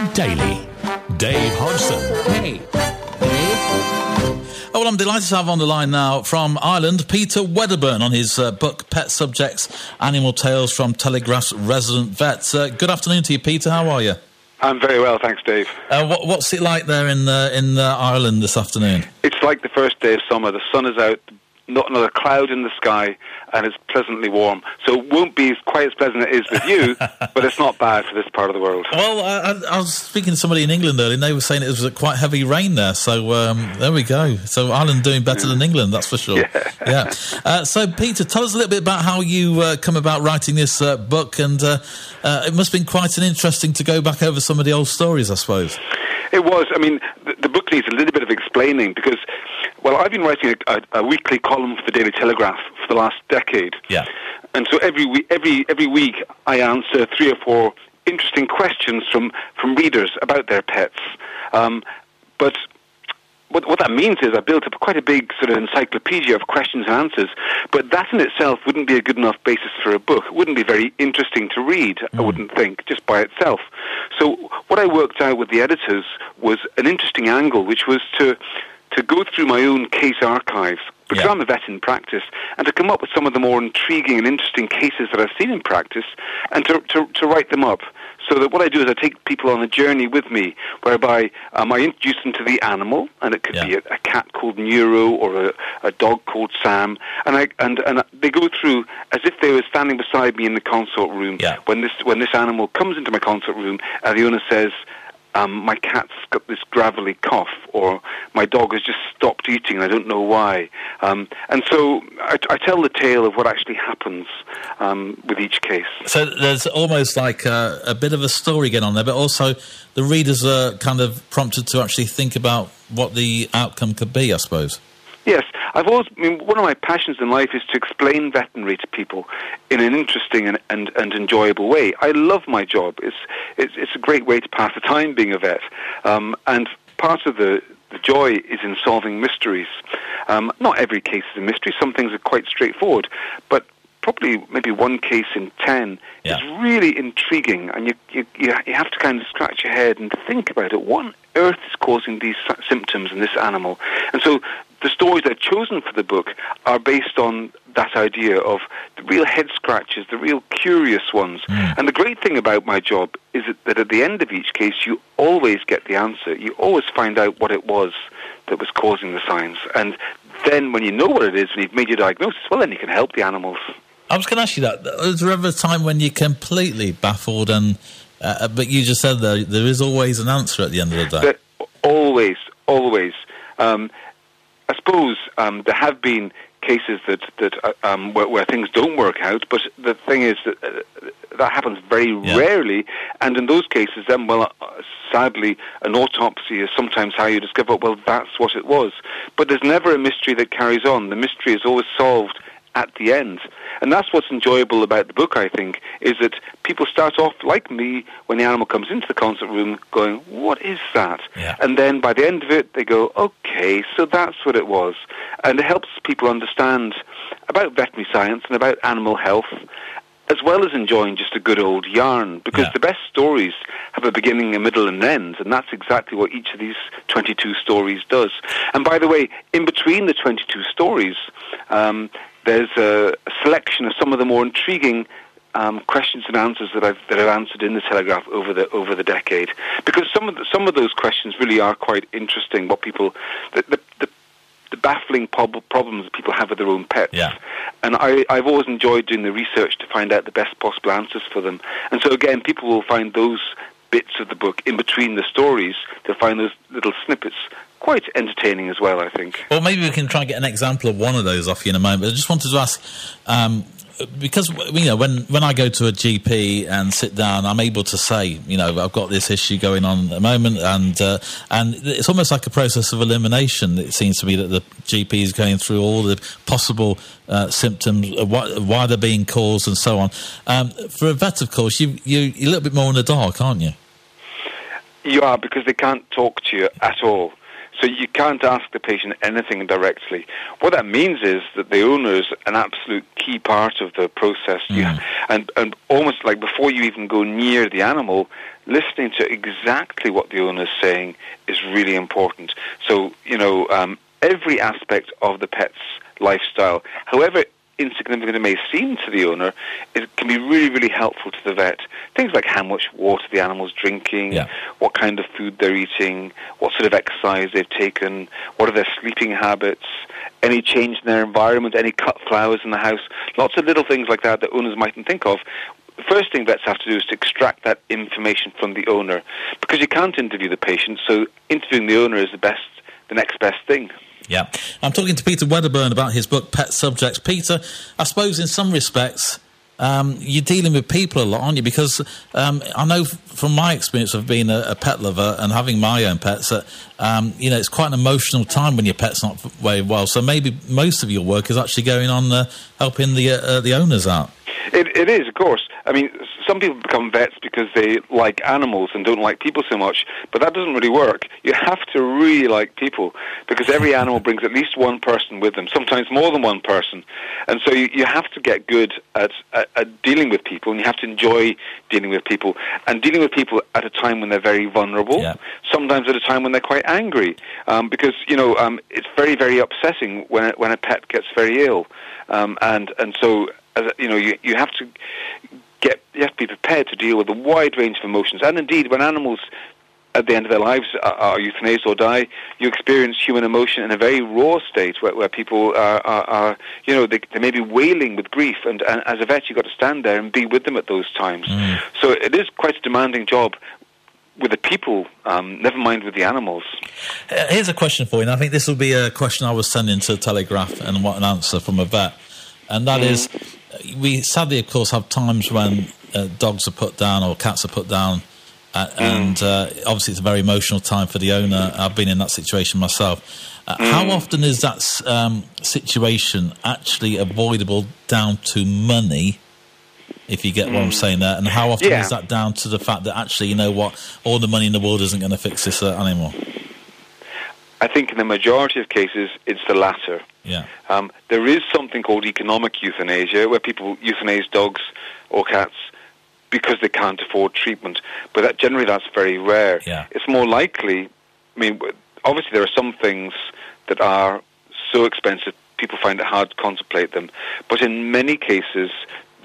Pet Daily. Dave Hodgson. Hey, Dave. Oh, well, I'm delighted to have on the line now from Ireland Peter Wedderburn on his uh, book Pet Subjects Animal Tales from Telegraph's Resident Vets. Uh, good afternoon to you, Peter. How are you? I'm very well, thanks, Dave. Uh, what, what's it like there in uh, in uh, Ireland this afternoon? It's like the first day of summer. The sun is out, not another cloud in the sky, and it's pleasantly warm. So it won't be quite as pleasant as it is with you, but it's not bad for this part of the world. Well, I, I, was speaking to somebody in England earlier, and they were saying it was quite heavy rain there. So um, there we go. So Ireland doing better than England, that's for sure. Yeah. yeah. Uh, so, Peter, tell us a little bit about how you uh, come about writing this uh, book, and uh, uh, it must have been quite an interesting to go back over some of the old stories, I suppose. It was. I mean, the, the book needs a little bit of explaining because, well, I've been writing a, a, a weekly column for the Daily Telegraph for the last decade. Yeah. And so every week, every every week, I answer three or four interesting questions from from readers about their pets. Um, but what, what that means is I built up quite a big sort of encyclopedia of questions and answers. But that in itself wouldn't be a good enough basis for a book. It wouldn't be very interesting to read. I hmm. wouldn't think just by itself. So what I worked out with the editors was an interesting angle, which was to to go through my own case archives because Yeah. I'm a vet in practice, and to come up with some of the more intriguing and interesting cases that I've seen in practice, and to, to, to write them up. So that what I do is I take people on a journey with me, whereby um, I introduce them to the animal, and it could Yeah. be a, a cat called Nero or a, a dog called Sam, and I and, and they go through as if they were standing beside me in the consult room. Yeah. When this when this animal comes into my consult room, and the owner says, um, my cat's got this gravelly cough, or my dog has just stopped eating and I don't know why. Um, and so I, I tell the tale of what actually happens um, with each case. So there's almost like a, a bit of a story going on there, but also the readers are kind of prompted to actually think about what the outcome could be, I suppose. Yes, I've always. I mean, one of my passions in life is to explain veterinary to people in an interesting and, and, and enjoyable way. I love my job. It's, it's it's a great way to pass the time being a vet, um, and part of the the joy is in solving mysteries. Um, not every case is a mystery. Some things are quite straightforward, but probably maybe one case in ten Yeah. is really intriguing, and you, you you you have to kind of scratch your head and think about it. What on earth is causing these symptoms in this animal? And so the stories I've chosen for the book are based on that idea of the real head scratches, the real curious ones. And the great thing about my job is that, at the end of each case, you always get the answer. You always find out what it was that was causing the signs. And then when you know what it is, when you've made your diagnosis, well, then you can help the animals. I was going to ask you that. Is there ever a time when you're completely baffled and, uh, but you just said there, there is always an answer at the end of the day. Always, always. Um, I suppose um, there have been cases that that uh, um, where, where things don't work out, but the thing is that uh, that happens very Yeah. rarely, and in those cases, then well, uh, sadly, an autopsy is sometimes how you discover. Well, that's what it was, but there's never a mystery that carries on. The mystery is always solved at the end. And that's what's enjoyable about the book, I think, is that people start off, like me, when the animal comes into the consult room, going, What is that? Yeah. And then by the end of it, they go, Okay, so that's what it was. And it helps people understand about veterinary science and about animal health. As well as enjoying just a good old yarn, because Yeah. the best stories have a beginning, a middle, and an end, and that's exactly what each of these 22 stories does. And by the way, in between the 22 stories, um, there's a, a selection of some of the more intriguing um, questions and answers that I've that I've answered in the Telegraph over the over the decade. Because some of the, some of those questions really are quite interesting. What people the the, the, the baffling prob- problems that people have with their own pets. Yeah. And I, I've always enjoyed doing the research to find out the best possible answers for them. And so again, people will find those bits of the book in between the stories. They'll find those little snippets quite entertaining as well. I think. Well, maybe we can try and get an example of one of those off you in a moment. I just wanted to ask, um, because you know, when when I go to a GP and sit down, I'm able to say, you know, I've got this issue going on at the moment, and uh, and it's almost like a process of elimination. It seems to me that the GP is going through all the possible uh, symptoms, uh, why, why they're being caused, and so on. Um, for a vet, of course, you you you're a little bit more in the dark, aren't you? You are because they can't talk to you at all. So you can't ask the patient anything directly. What that means is that the owner is an absolute key part of the process. Mm. You, and, and almost like before you even go near the animal, listening to exactly what the owner is saying is really important. So, you know, um, every aspect of the pet's lifestyle, however insignificant it may seem to the owner, it can be really, really helpful to the vet. Things like how much water the animal's drinking, Yeah. what kind of food they're eating, what sort of exercise they've taken, what are their sleeping habits, any change in their environment, any cut flowers in the house, lots of little things like that that owners mightn't think of. The first thing vets have to do is to extract that information from the owner because you can't interview the patient, so interviewing the owner is the best, the next best thing. Yeah. I'm talking to Peter Wedderburn about his book, Pet Subjects. Peter, I suppose in some respects, um, you're dealing with people a lot, aren't you? Because um, I know from my experience of being a, a pet lover and having my own pets that, um, you know, it's quite an emotional time when your pet's not very well. So maybe most of your work is actually going on uh, helping the, uh, the owners out. It, it is, of course. I mean, some people become vets because they like animals and don't like people so much, but that doesn't really work. You have to really like people because every animal brings at least one person with them, sometimes more than one person. And so you, you have to get good at, at, at dealing with people and you have to enjoy dealing with people and dealing with people at a time when they're very vulnerable, Yeah. sometimes at a time when they're quite angry um, because, you know, um, it's very, very upsetting when a, when a pet gets very ill. Um, and, and so as you know, you, you have to get you have to be prepared to deal with a wide range of emotions. And indeed, when animals at the end of their lives are, are euthanized or die, you experience human emotion in a very raw state where, where people are, are, are you know, they, they may be wailing with grief. And, and as a vet, you've got to stand there and be with them at those times. So it is quite a demanding job with the people, um, never mind with the animals. Uh, Here's a question for you, and I think this will be a question I was sending to Telegraph and what an answer from a vet. And that is, we sadly, of course, have times when uh, dogs are put down or cats are put down, uh, and uh, obviously it's a very emotional time for the owner. I've been in that situation myself. Uh, How often is that um, situation actually avoidable down to money? If you get what I'm saying there, and how often Yeah. is that down to the fact that actually, you know what, all the money in the world isn't going to fix this uh, animal? I think in the majority of cases, it's the latter. Yeah. Um, there is something called economic euthanasia, where people euthanize dogs or cats because they can't afford treatment. But that, generally, that's very rare. Yeah. It's more likely. I mean, obviously, there are some things that are so expensive people find it hard to contemplate them. But in many cases,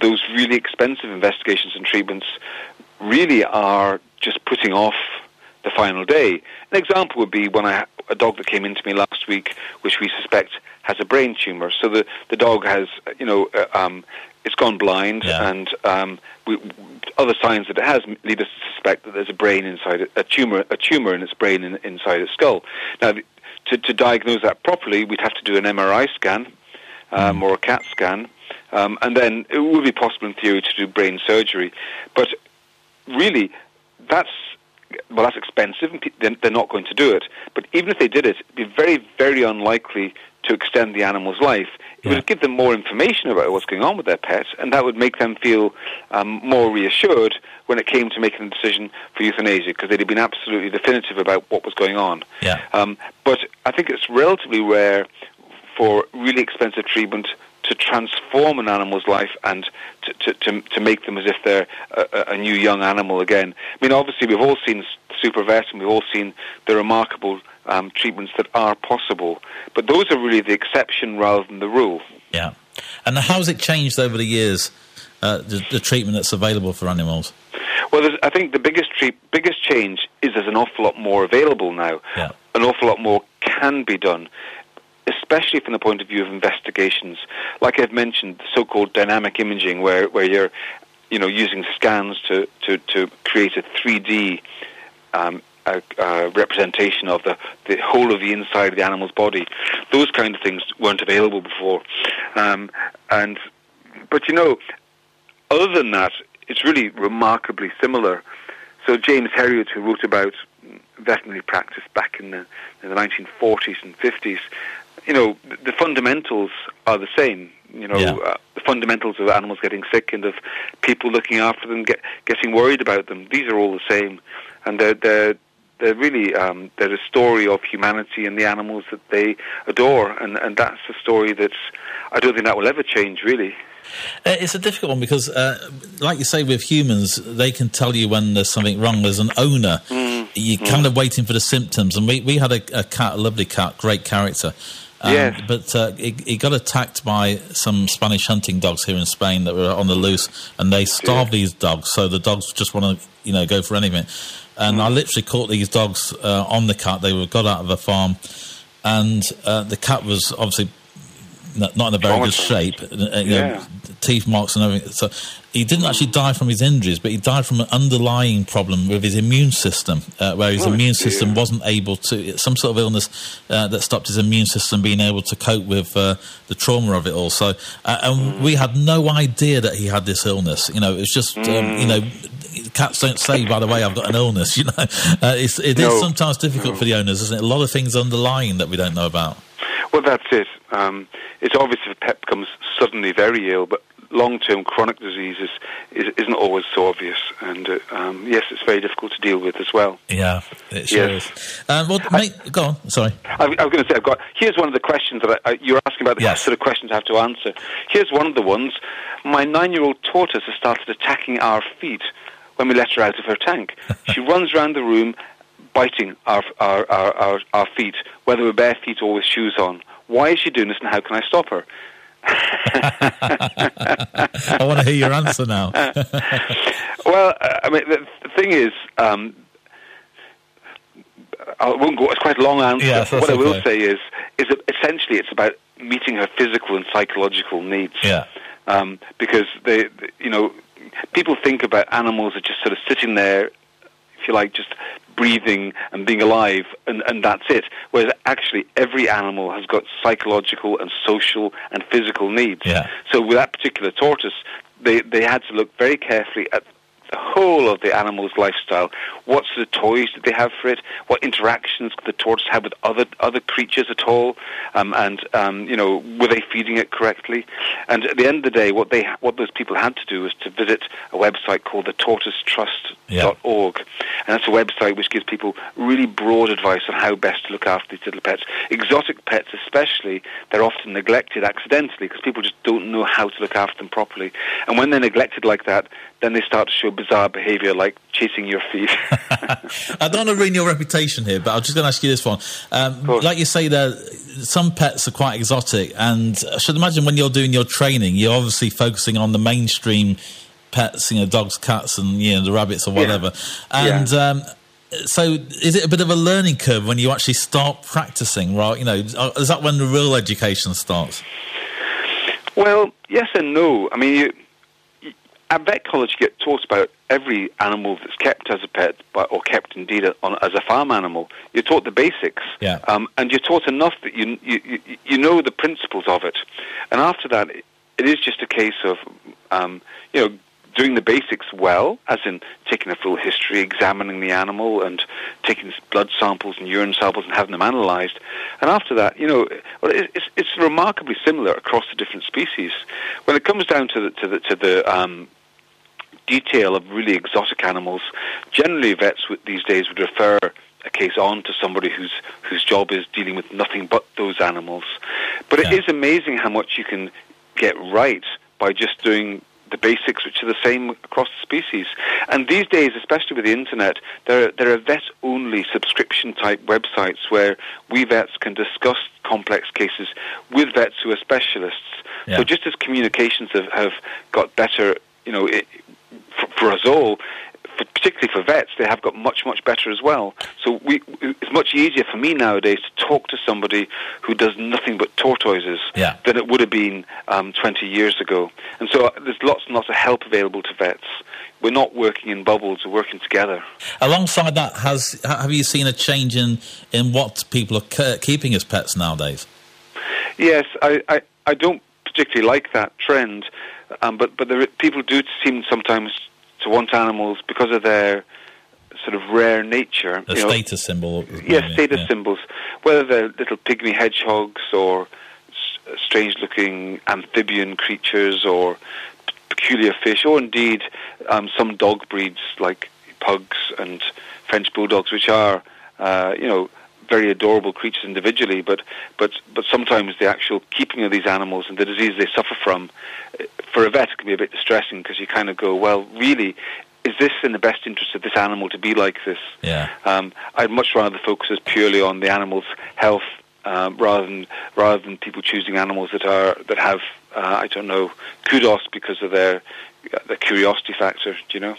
those really expensive investigations and treatments really are just putting off the final day. An example would be when I a dog that came into me last week, which we suspect has a brain tumor. So the the dog has, you know, uh, um, it's gone blind, Yeah. and um, we, other signs that it has lead us to suspect that there's a brain inside it, a tumor, a tumor in its brain in, inside its skull. Now, to, to diagnose that properly, we'd have to do an MRI scan um, or a CAT scan, um, and then it would be possible in theory to do brain surgery. But really, that's well, that's expensive, and pe- they're not going to do it. But even if they did it, it'd be very, very unlikely to extend the animal's life. It Yeah. would give them more information about what's going on with their pet, and that would make them feel um, more reassured when it came to making a decision for euthanasia, because they'd have been absolutely definitive about what was going on. Yeah. Um, but I think it's relatively rare for really expensive treatment to transform an animal's life and to, to, to, to make them as if they're a, a- new young animal again. I mean, obviously, we've all seen Supervet and we've all seen the remarkable um, treatments that are possible, but those are really the exception rather than the rule. Yeah. And how has it changed over the years, uh, the, the treatment that's available for animals? Well, there's, I think the biggest treat, biggest change is there's an awful lot more available now. Yeah. An awful lot more can be done, especially from the point of view of investigations. Like I've mentioned, so-called dynamic imaging, where, where you're, you know, using scans to, to, to create a 3D um, a, a representation of the, the whole of the inside of the animal's body. Those kind of things weren't available before. Um, and but you know, other than that, it's really remarkably similar. So James Herriot, who wrote about veterinary practice back in the, in the 1940s and 50s, you know, the, fundamentals are the same. You know, Yeah. uh, the fundamentals of animals getting sick and of people looking after them, get, getting worried about them. These are all the same, and they're, they're they're really um, they're a story of humanity and the animals that they adore, and and that's a story that's I don't think that will ever change, really. Uh, It's a difficult one because, uh, like you say, with humans, they can tell you when there's something wrong. As an owner, Mm. you're kind of waiting for the symptoms. And we, we had a, a cat, a lovely cat, great character. Um, Yes. But uh, he, he got attacked by some Spanish hunting dogs here in Spain that were on the loose, and they starve these dogs. So the dogs just want to, you know, go for anything. And I literally caught these dogs uh, on the cat. They were got out of a farm, and uh, the cat was obviously not, in a very good shape. uh, you know, Yeah. teeth marks and everything. So he didn't actually die from his injuries, but he died from an underlying problem with his immune system, uh, where his Oh, immune system wasn't able to, some sort of illness uh, that stopped his immune system being able to cope with uh, the trauma of it all. So, uh, and Mm. we had no idea that he had this illness. You know, it was just, um, Mm. you know, cats don't say, by the way, I've got an illness. You know, uh, it's, it is No. sometimes difficult for the owners, isn't it? A lot of things underlying that we don't know about. Well, that's it. Um, it's obvious if a pet becomes suddenly very ill, but long-term chronic disease is, is, isn't always so obvious. And uh, um, yes, it's very difficult to deal with as well. Yeah, it sure Yes. is. Um, well, mate, go on. Sorry. I, I was going to say, I've got. Here's one of the questions that I, I, you're asking about. The Yes. sort of questions I have to answer. Here's one of the ones. My nine-year-old tortoise has started attacking our feet when we let her out of her tank. she runs around the room, biting our our, our, our our feet, whether we're bare feet or with shoes on. Why is she doing this, and how can I stop her? I want to hear your answer now. Well, uh, I mean, the, thing is, um, I won't go. It's quite a long answer. What I will say is, is that essentially it's about meeting her physical and psychological needs. Yeah. Um, because they, they- you know, people think about animals as just sort of sitting there, if you like, just breathing and being alive, and, and that's it. Whereas actually, every animal has got psychological and social and physical needs. Yeah. So with that particular tortoise, they, they had to look very carefully at the whole of the animal's lifestyle. What sort of toys did they have for it? What interactions could the tortoise have with other other creatures at all? Um, and um, you know, were they feeding it correctly? And at the end of the day, what they what those people had to do was to visit a website called the tortoisetrust.org, and that's a website which gives people really broad advice on how best to look after these little pets. Exotic pets, especially, they're often neglected accidentally because people just don't know how to look after them properly. And when they're neglected like that, then they start to show bizarre behaviour like chasing your feet. I don't want to ruin your reputation here, but I'm just going to ask you this one. Um, like you say, there some pets are quite exotic, and I should imagine when you're doing your training, you're obviously focusing on the mainstream pets, you know, dogs, cats, and you know the rabbits or Yeah. whatever. And um, so, is it a bit of a learning curve when you actually start practicing? Right, you know, is that when the real education starts? Well, yes and no. I mean, you, at vet college, you get taught about every animal that's kept as a pet, or kept indeed on, as a farm animal. You're taught the basics, Yeah. um, and you're taught enough that you, you you know the principles of it. And after that, it, it is just a case of um, you know doing the basics well, as in taking a full history, examining the animal, and taking blood samples and urine samples and having them analysed. And after that, you know, well, it's, it's remarkably similar across the different species. When it comes down to the to the to the um, detail of really exotic animals, generally vets these days would refer a case on to somebody whose whose job is dealing with nothing but those animals. But it Yeah. is amazing how much you can get right by just doing the basics, which are the same across the species. And these days, especially with the internet, there are, there are vet-only subscription-type websites where we vets can discuss complex cases with vets who are specialists. Yeah. So just as communications have, have got better, you know, it, for, for us all, for, particularly for vets, they have got much, much better as well. So we, it's much easier for me nowadays to talk to somebody who does nothing but tortoises Yeah. than it would have been um, 20 years ago. And so uh, there's lots and lots of help available to vets. We're not working in bubbles, we're working together. Alongside that, has have you seen a change in in what people are ke- keeping as pets nowadays? Yes, I, I, I don't particularly like that trend, um, but but there, people do seem sometimes to want animals because of their sort of rare nature. A you know. status symbol. Yes, maybe, status yeah. symbols, whether they're little pygmy hedgehogs or s- strange-looking amphibian creatures or p- peculiar fish, or indeed um, some dog breeds like pugs and French bulldogs, which are, uh, you know, very adorable creatures individually, but but but sometimes the actual keeping of these animals and the disease they suffer from, uh, for a vet, it can be a bit distressing because you kind of go, well, really, is this in the best interest of this animal to be like this? Yeah. Um, I'd much rather focus purely on the animal's health um, rather than rather than people choosing animals that are that have uh, I don't know kudos because of their the curiosity factor. Do you know?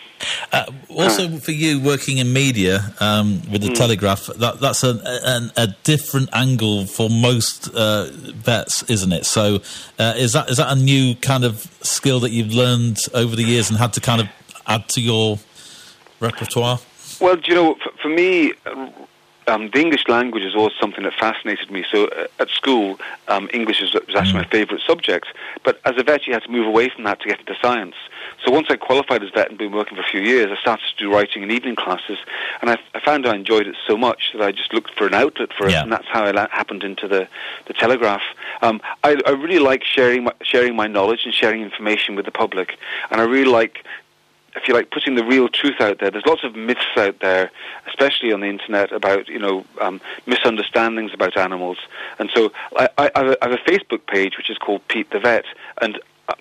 Uh, also, uh. for you working in media um, with the mm. Telegraph, that, that's a, different angle for most uh, vets, isn't it? So, uh, is that is that a new kind of skill that you've learned over the years and had to kind of add to your repertoire? Well, do you know, for, for me, um, the English language is always something that fascinated me. So uh, at school, um, English was, was actually mm. my favourite subject. But as a vet, you had to move away from that to get into science. So once I qualified as vet and been working for a few years, I started to do writing in evening classes, and I, I found I enjoyed it so much that I just looked for an outlet for it, yeah. and that's how I la- happened into the, the Telegraph. Um, I, I really like sharing my, sharing my knowledge and sharing information with the public, and I really like if you like, putting the real truth out there. There's lots of myths out there, especially on the internet, about you know um, misunderstandings about animals. And so I, I, I, have a Facebook page which is called Pete the Vet, and uh,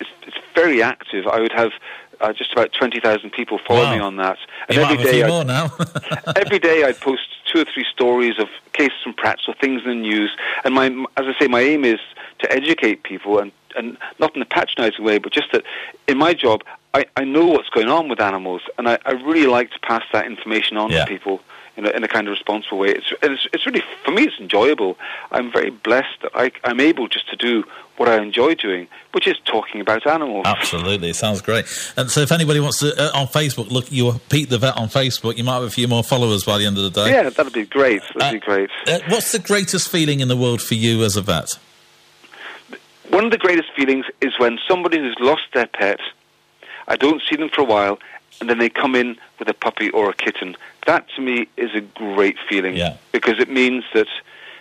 it's, it's, very active. I would have. Uh, just about twenty thousand people follow wow. me on that, and you every day, more now. every day I'd post two or three stories of cases from practice or things in the news. And my, as I say, my aim is to educate people and and not in a patronising way, but just that in my job, I, I know what's going on with animals, and I, I really like to pass that information on yeah. to people in a, in a kind of responsible way. It's, it's, it's really, for me, it's enjoyable. I'm very blessed that I, I'm able just to do what I enjoy doing, which is talking about animals. Absolutely, it sounds great. And so, if anybody wants to uh, on Facebook, look, you're Pete the Vet on Facebook. You might have a few more followers by the end of the day. Yeah, that'd be great. That'd uh, be great. Uh, what's the greatest feeling in the world for you as a vet? One of the greatest feelings is when somebody who's lost their pet I don't see them for a while, and then they come in with a puppy or a kitten. That to me is a great feeling yeah. because it means that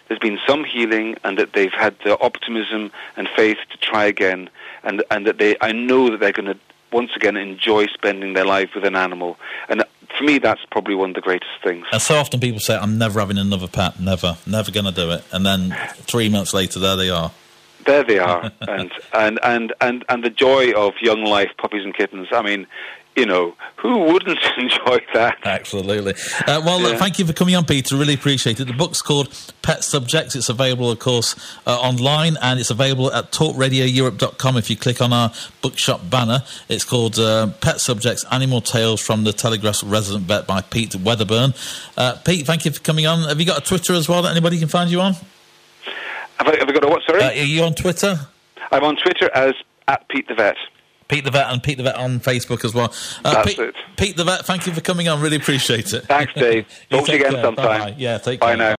there's been some healing and that they've had the optimism and faith to try again, and and that they I know that they're going to once again enjoy spending their life with an animal. And for me, that's probably one of the greatest things. And so often people say, "I'm never having another pet, never, never going to do it," and then three months later, there they are there they are, and, and and and and the joy of young life, puppies and kittens. I mean, you know, who wouldn't enjoy that? Absolutely. Uh, well, yeah. thank you for coming on, Peter. Really appreciate it. The book's called Pet Subjects. It's available, of course, uh, online, and it's available at talkradioeurope.com. If you click on our bookshop banner, it's called uh, Pet Subjects: Animal Tales from the Telegraph's Resident Vet by Pete Wedderburn. Uh, Pete, thank you for coming on. Have you got a Twitter as well that anybody can find you on? Have I, have I got a what? Sorry. Uh, are you on Twitter? I'm on Twitter as at Pete the Vet. Pete the Vet and Pete the Vet on Facebook as well. Uh, That's Pete, it. Pete the Vet, thank you for coming on. Really appreciate it. Thanks, Dave. Talk to you again care. sometime. Bye-bye. Yeah, take Bye care. now.